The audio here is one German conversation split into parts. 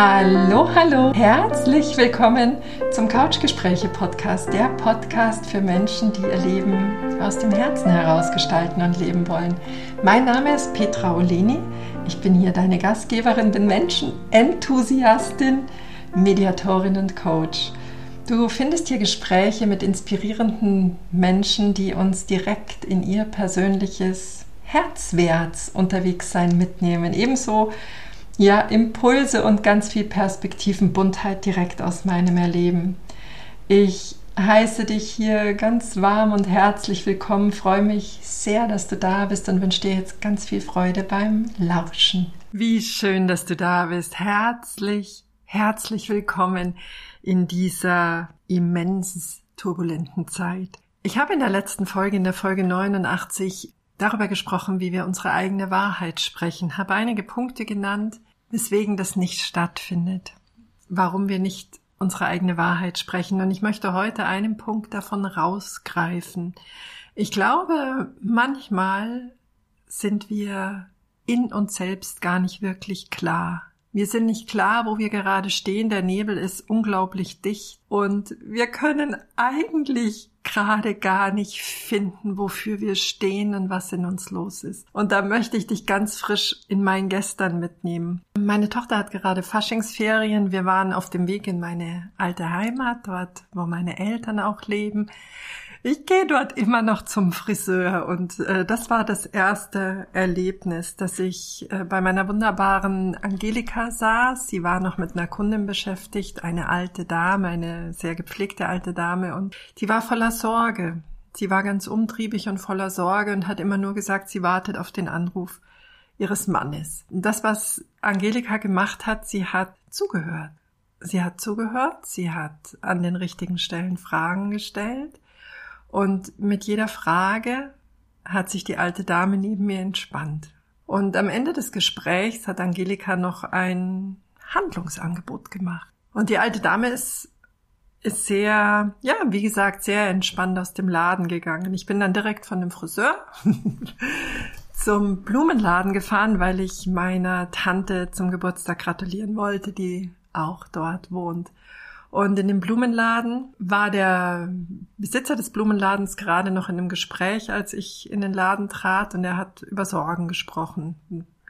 Hallo, hallo, herzlich willkommen zum Couchgespräche Podcast, der Podcast für Menschen, die ihr Leben aus dem Herzen heraus gestalten und leben wollen. Mein Name ist Petra Oleni, ich bin hier deine Gastgeberin, bin Menschenenthusiastin, Mediatorin und Coach. Du findest hier Gespräche mit inspirierenden Menschen, die uns direkt in ihr persönliches Herzwärts unterwegs sein mitnehmen. Ebenso ja, Impulse und ganz viel Perspektivenbuntheit direkt aus meinem Erleben. Ich heiße dich hier ganz warm und herzlich willkommen, freue mich sehr, dass du da bist und wünsche dir jetzt ganz viel Freude beim Lauschen. Wie schön, dass du da bist. Herzlich, herzlich willkommen in dieser immens turbulenten Zeit. Ich habe in der letzten Folge, in der Folge 89, darüber gesprochen, wie wir unsere eigene Wahrheit sprechen, habe einige Punkte genannt, weswegen das nicht stattfindet, warum wir nicht unsere eigene Wahrheit sprechen. Und ich möchte heute einen Punkt davon rausgreifen. Ich glaube, manchmal sind wir in uns selbst gar nicht wirklich klar. Wir sind nicht klar, wo wir gerade stehen. Der Nebel ist unglaublich dicht und wir können eigentlich gerade gar nicht finden, wofür wir stehen und was in uns los ist. Und da möchte ich dich ganz frisch in mein Gestern mitnehmen. Meine Tochter hat gerade Faschingsferien. Wir waren auf dem Weg in meine alte Heimat, dort, wo meine Eltern auch leben. Ich gehe dort immer noch zum Friseur und äh, das war das erste Erlebnis, dass ich äh, bei meiner wunderbaren Angelika saß. Sie war noch mit einer Kundin beschäftigt, eine alte Dame, eine sehr gepflegte alte Dame und die war voller Sorge. Sie war ganz umtriebig und voller Sorge und hat immer nur gesagt, sie wartet auf den Anruf ihres Mannes. Das, was Angelika gemacht hat, sie hat zugehört. Sie hat zugehört, sie hat an den richtigen Stellen Fragen gestellt und mit jeder Frage hat sich die alte Dame neben mir entspannt. Und am Ende des Gesprächs hat Angelika noch ein Handlungsangebot gemacht. Und die alte Dame ist, ist sehr, ja, wie gesagt, sehr entspannt aus dem Laden gegangen. Ich bin dann direkt von dem Friseur zum Blumenladen gefahren, weil ich meiner Tante zum Geburtstag gratulieren wollte, die auch dort wohnt. Und in dem Blumenladen war der Besitzer des Blumenladens gerade noch in einem Gespräch, als ich in den Laden trat und er hat über Sorgen gesprochen.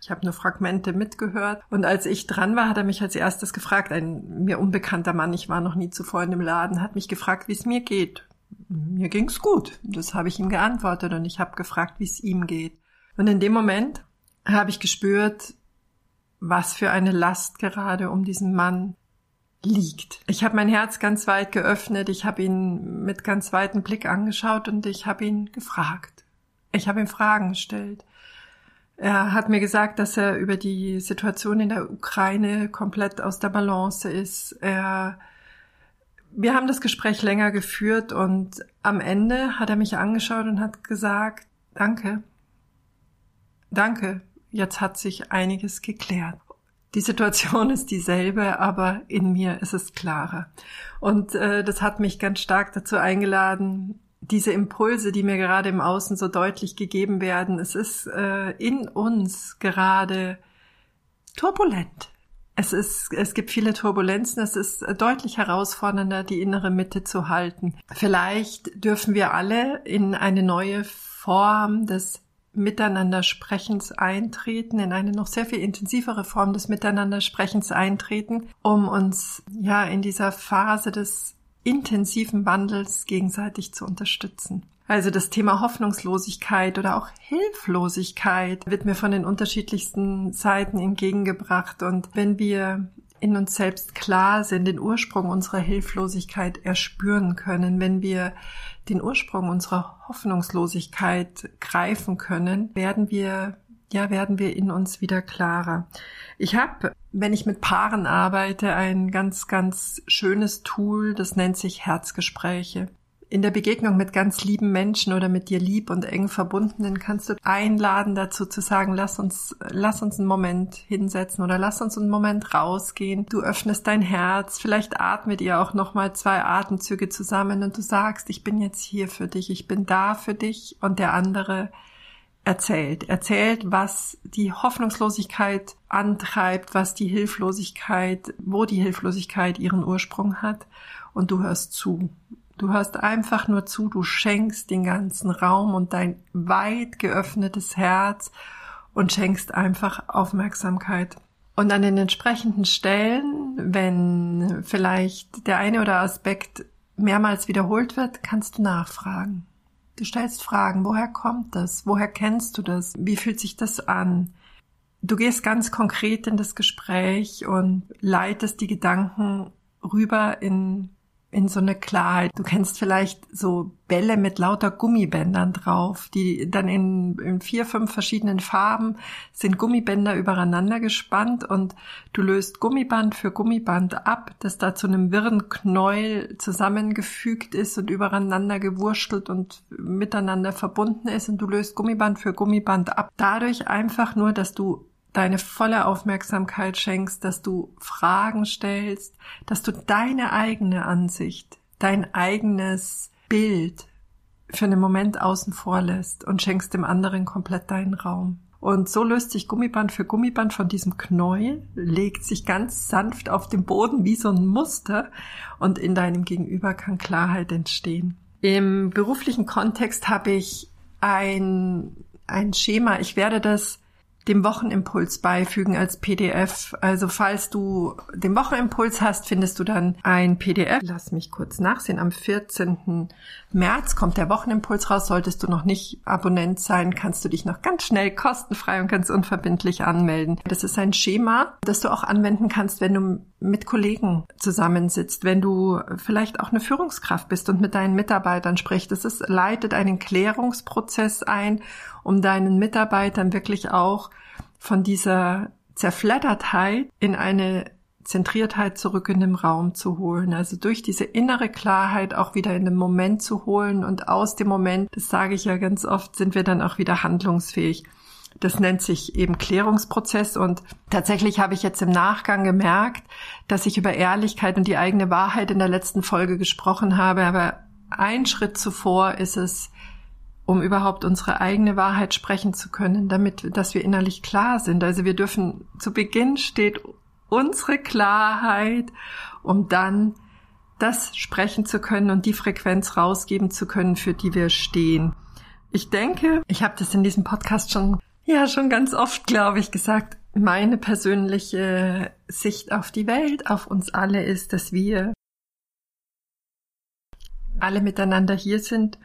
Ich habe nur Fragmente mitgehört. Und als ich dran war, hat er mich als erstes gefragt, ein mir unbekannter Mann, ich war noch nie zuvor in dem Laden, hat mich gefragt, wie es mir geht. Mir ging's gut. Das habe ich ihm geantwortet und ich habe gefragt, wie es ihm geht. Und in dem Moment habe ich gespürt, was für eine Last gerade um diesen Mann liegt. Ich habe mein Herz ganz weit geöffnet, ich habe ihn mit ganz weitem Blick angeschaut und ich habe ihn gefragt. Ich habe ihm Fragen gestellt. Er hat mir gesagt, dass er über die Situation in der Ukraine komplett aus der Balance ist. Er wir haben das Gespräch länger geführt und am Ende hat er mich angeschaut und hat gesagt, danke, danke, jetzt hat sich einiges geklärt. Die Situation ist dieselbe, aber in mir ist es klarer. Und äh, das hat mich ganz stark dazu eingeladen, diese Impulse, die mir gerade im Außen so deutlich gegeben werden, es ist äh, in uns gerade turbulent. Es ist, es gibt viele Turbulenzen. Es ist deutlich herausfordernder, die innere Mitte zu halten. Vielleicht dürfen wir alle in eine neue Form des Miteinandersprechens eintreten, in eine noch sehr viel intensivere Form des Miteinandersprechens eintreten, um uns ja in dieser Phase des intensiven Wandels gegenseitig zu unterstützen. Also das Thema Hoffnungslosigkeit oder auch Hilflosigkeit wird mir von den unterschiedlichsten Seiten entgegengebracht. Und wenn wir in uns selbst klar sind, den Ursprung unserer Hilflosigkeit erspüren können, wenn wir den Ursprung unserer Hoffnungslosigkeit greifen können, werden wir ja, werden wir in uns wieder klarer. Ich habe, wenn ich mit Paaren arbeite, ein ganz, ganz schönes Tool, das nennt sich Herzgespräche in der Begegnung mit ganz lieben Menschen oder mit dir lieb und eng verbundenen kannst du einladen dazu zu sagen, lass uns, lass uns einen Moment hinsetzen oder lass uns einen Moment rausgehen. Du öffnest dein Herz, vielleicht atmet ihr auch nochmal zwei Atemzüge zusammen und du sagst, ich bin jetzt hier für dich, ich bin da für dich und der andere erzählt. Erzählt, was die Hoffnungslosigkeit antreibt, was die Hilflosigkeit, wo die Hilflosigkeit ihren Ursprung hat. Und du hörst zu. Du hörst einfach nur zu, du schenkst den ganzen Raum und dein weit geöffnetes Herz und schenkst einfach Aufmerksamkeit. Und an den entsprechenden Stellen, wenn vielleicht der eine oder Aspekt mehrmals wiederholt wird, kannst du nachfragen. Du stellst Fragen, woher kommt das? Woher kennst du das? Wie fühlt sich das an? Du gehst ganz konkret in das Gespräch und leitest die Gedanken rüber in in so eine Klarheit. Du kennst vielleicht so Bälle mit lauter Gummibändern drauf, die dann in, in vier, fünf verschiedenen Farben sind Gummibänder übereinander gespannt und du löst Gummiband für Gummiband ab, das da zu einem wirren Knäuel zusammengefügt ist und übereinander gewurschtelt und miteinander verbunden ist und du löst Gummiband für Gummiband ab. Dadurch einfach nur, dass du deine volle Aufmerksamkeit schenkst, dass du Fragen stellst, dass du deine eigene Ansicht, dein eigenes Bild für einen Moment außen vor lässt und schenkst dem anderen komplett deinen Raum. Und so löst sich Gummiband für Gummiband von diesem Knäuel, legt sich ganz sanft auf dem Boden wie so ein Muster und in deinem Gegenüber kann Klarheit entstehen. Im beruflichen Kontext habe ich ein, ein Schema. Ich werde das dem Wochenimpuls beifügen als PDF. Also falls du den Wochenimpuls hast, findest du dann ein PDF. Lass mich kurz nachsehen. Am 14. März kommt der Wochenimpuls raus. Solltest du noch nicht Abonnent sein, kannst du dich noch ganz schnell kostenfrei und ganz unverbindlich anmelden. Das ist ein Schema, das du auch anwenden kannst, wenn du mit Kollegen zusammensitzt, wenn du vielleicht auch eine Führungskraft bist und mit deinen Mitarbeitern sprichst. Ist, leitet einen Klärungsprozess ein, um deinen Mitarbeitern wirklich auch von dieser Zerfleddertheit in eine Zentriertheit zurück in den Raum zu holen. Also durch diese innere Klarheit auch wieder in den Moment zu holen und aus dem Moment, das sage ich ja ganz oft, sind wir dann auch wieder handlungsfähig. Das nennt sich eben Klärungsprozess und tatsächlich habe ich jetzt im Nachgang gemerkt, dass ich über Ehrlichkeit und die eigene Wahrheit in der letzten Folge gesprochen habe, aber ein Schritt zuvor ist es, um überhaupt unsere eigene Wahrheit sprechen zu können, damit, dass wir innerlich klar sind. Also wir dürfen, zu Beginn steht unsere Klarheit, um dann das sprechen zu können und die Frequenz rausgeben zu können, für die wir stehen. Ich denke, ich habe das in diesem Podcast schon, ja, schon ganz oft, glaube ich, gesagt. Meine persönliche Sicht auf die Welt, auf uns alle ist, dass wir alle miteinander hier sind,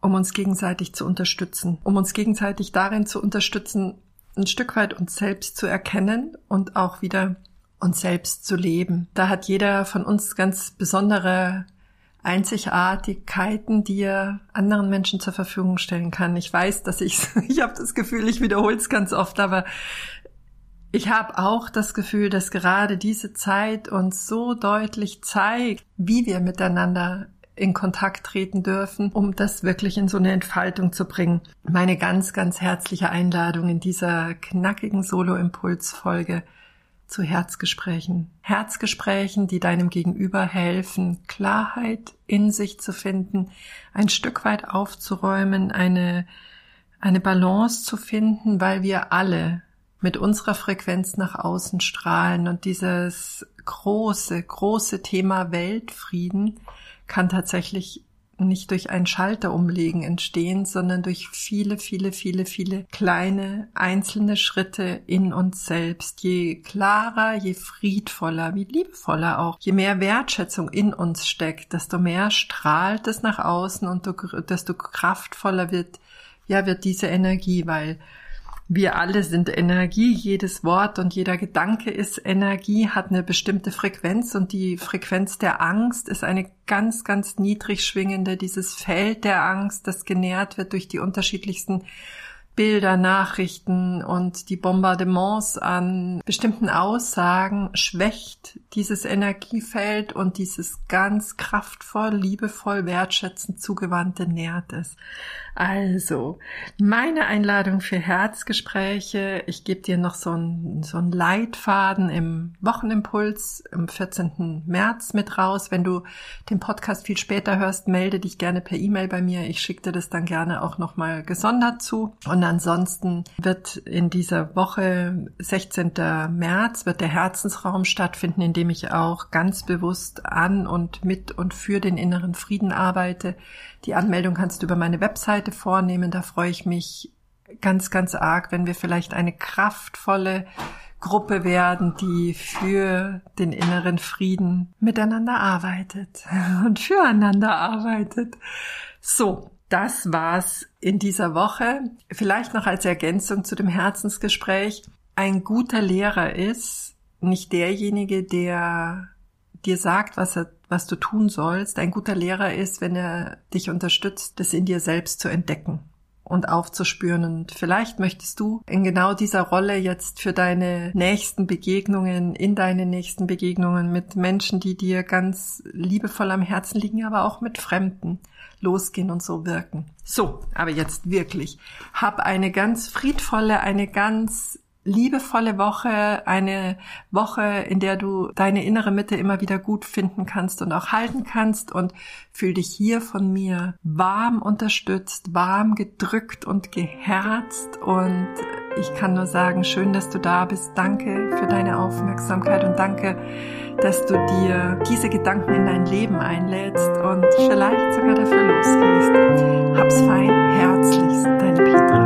um uns gegenseitig zu unterstützen, um uns gegenseitig darin zu unterstützen, ein Stück weit uns selbst zu erkennen und auch wieder uns selbst zu leben. Da hat jeder von uns ganz besondere Einzigartigkeiten, die er anderen Menschen zur Verfügung stellen kann. Ich weiß, dass ich, ich habe das Gefühl, ich wiederhole es ganz oft, aber ich habe auch das Gefühl, dass gerade diese Zeit uns so deutlich zeigt, wie wir miteinander in Kontakt treten dürfen, um das wirklich in so eine Entfaltung zu bringen. Meine ganz, ganz herzliche Einladung in dieser knackigen Solo-Impuls-Folge zu Herzgesprächen. Herzgesprächen, die deinem Gegenüber helfen, Klarheit in sich zu finden, ein Stück weit aufzuräumen, eine, eine Balance zu finden, weil wir alle mit unserer Frequenz nach außen strahlen und dieses große, große Thema Weltfrieden kann tatsächlich nicht durch ein Schalter umlegen entstehen, sondern durch viele, viele, viele, viele kleine einzelne Schritte in uns selbst. Je klarer, je friedvoller, wie liebevoller auch, je mehr Wertschätzung in uns steckt, desto mehr strahlt es nach außen und desto kraftvoller wird, ja, wird diese Energie, weil wir alle sind Energie, jedes Wort und jeder Gedanke ist Energie, hat eine bestimmte Frequenz und die Frequenz der Angst ist eine ganz, ganz niedrig schwingende, dieses Feld der Angst, das genährt wird durch die unterschiedlichsten Bilder, Nachrichten und die Bombardements an bestimmten Aussagen schwächt dieses Energiefeld und dieses ganz kraftvoll, liebevoll, wertschätzend zugewandte nährt es. Also, meine Einladung für Herzgespräche. Ich gebe dir noch so einen so Leitfaden im Wochenimpuls am 14. März mit raus. Wenn du den Podcast viel später hörst, melde dich gerne per E-Mail bei mir. Ich schicke dir das dann gerne auch nochmal gesondert zu. Und ansonsten wird in dieser Woche, 16. März, wird der Herzensraum stattfinden, in dem ich auch ganz bewusst an und mit und für den inneren Frieden arbeite. Die Anmeldung kannst du über meine Webseite vornehmen. Da freue ich mich ganz, ganz arg, wenn wir vielleicht eine kraftvolle Gruppe werden, die für den inneren Frieden miteinander arbeitet und füreinander arbeitet. So, das war's in dieser Woche. Vielleicht noch als Ergänzung zu dem Herzensgespräch. Ein guter Lehrer ist nicht derjenige, der dir sagt, was, er, was du tun sollst. Ein guter Lehrer ist, wenn er dich unterstützt, das in dir selbst zu entdecken und aufzuspüren. Und vielleicht möchtest du in genau dieser Rolle jetzt für deine nächsten Begegnungen, in deine nächsten Begegnungen mit Menschen, die dir ganz liebevoll am Herzen liegen, aber auch mit Fremden losgehen und so wirken. So, aber jetzt wirklich. Hab eine ganz friedvolle, eine ganz liebevolle Woche, eine Woche, in der du deine innere Mitte immer wieder gut finden kannst und auch halten kannst und fühl dich hier von mir warm unterstützt, warm gedrückt und geherzt und ich kann nur sagen, schön, dass du da bist. Danke für deine Aufmerksamkeit und danke, dass du dir diese Gedanken in dein Leben einlädst und vielleicht sogar dafür losgehst. Hab's fein, herzlichst, deine Petra.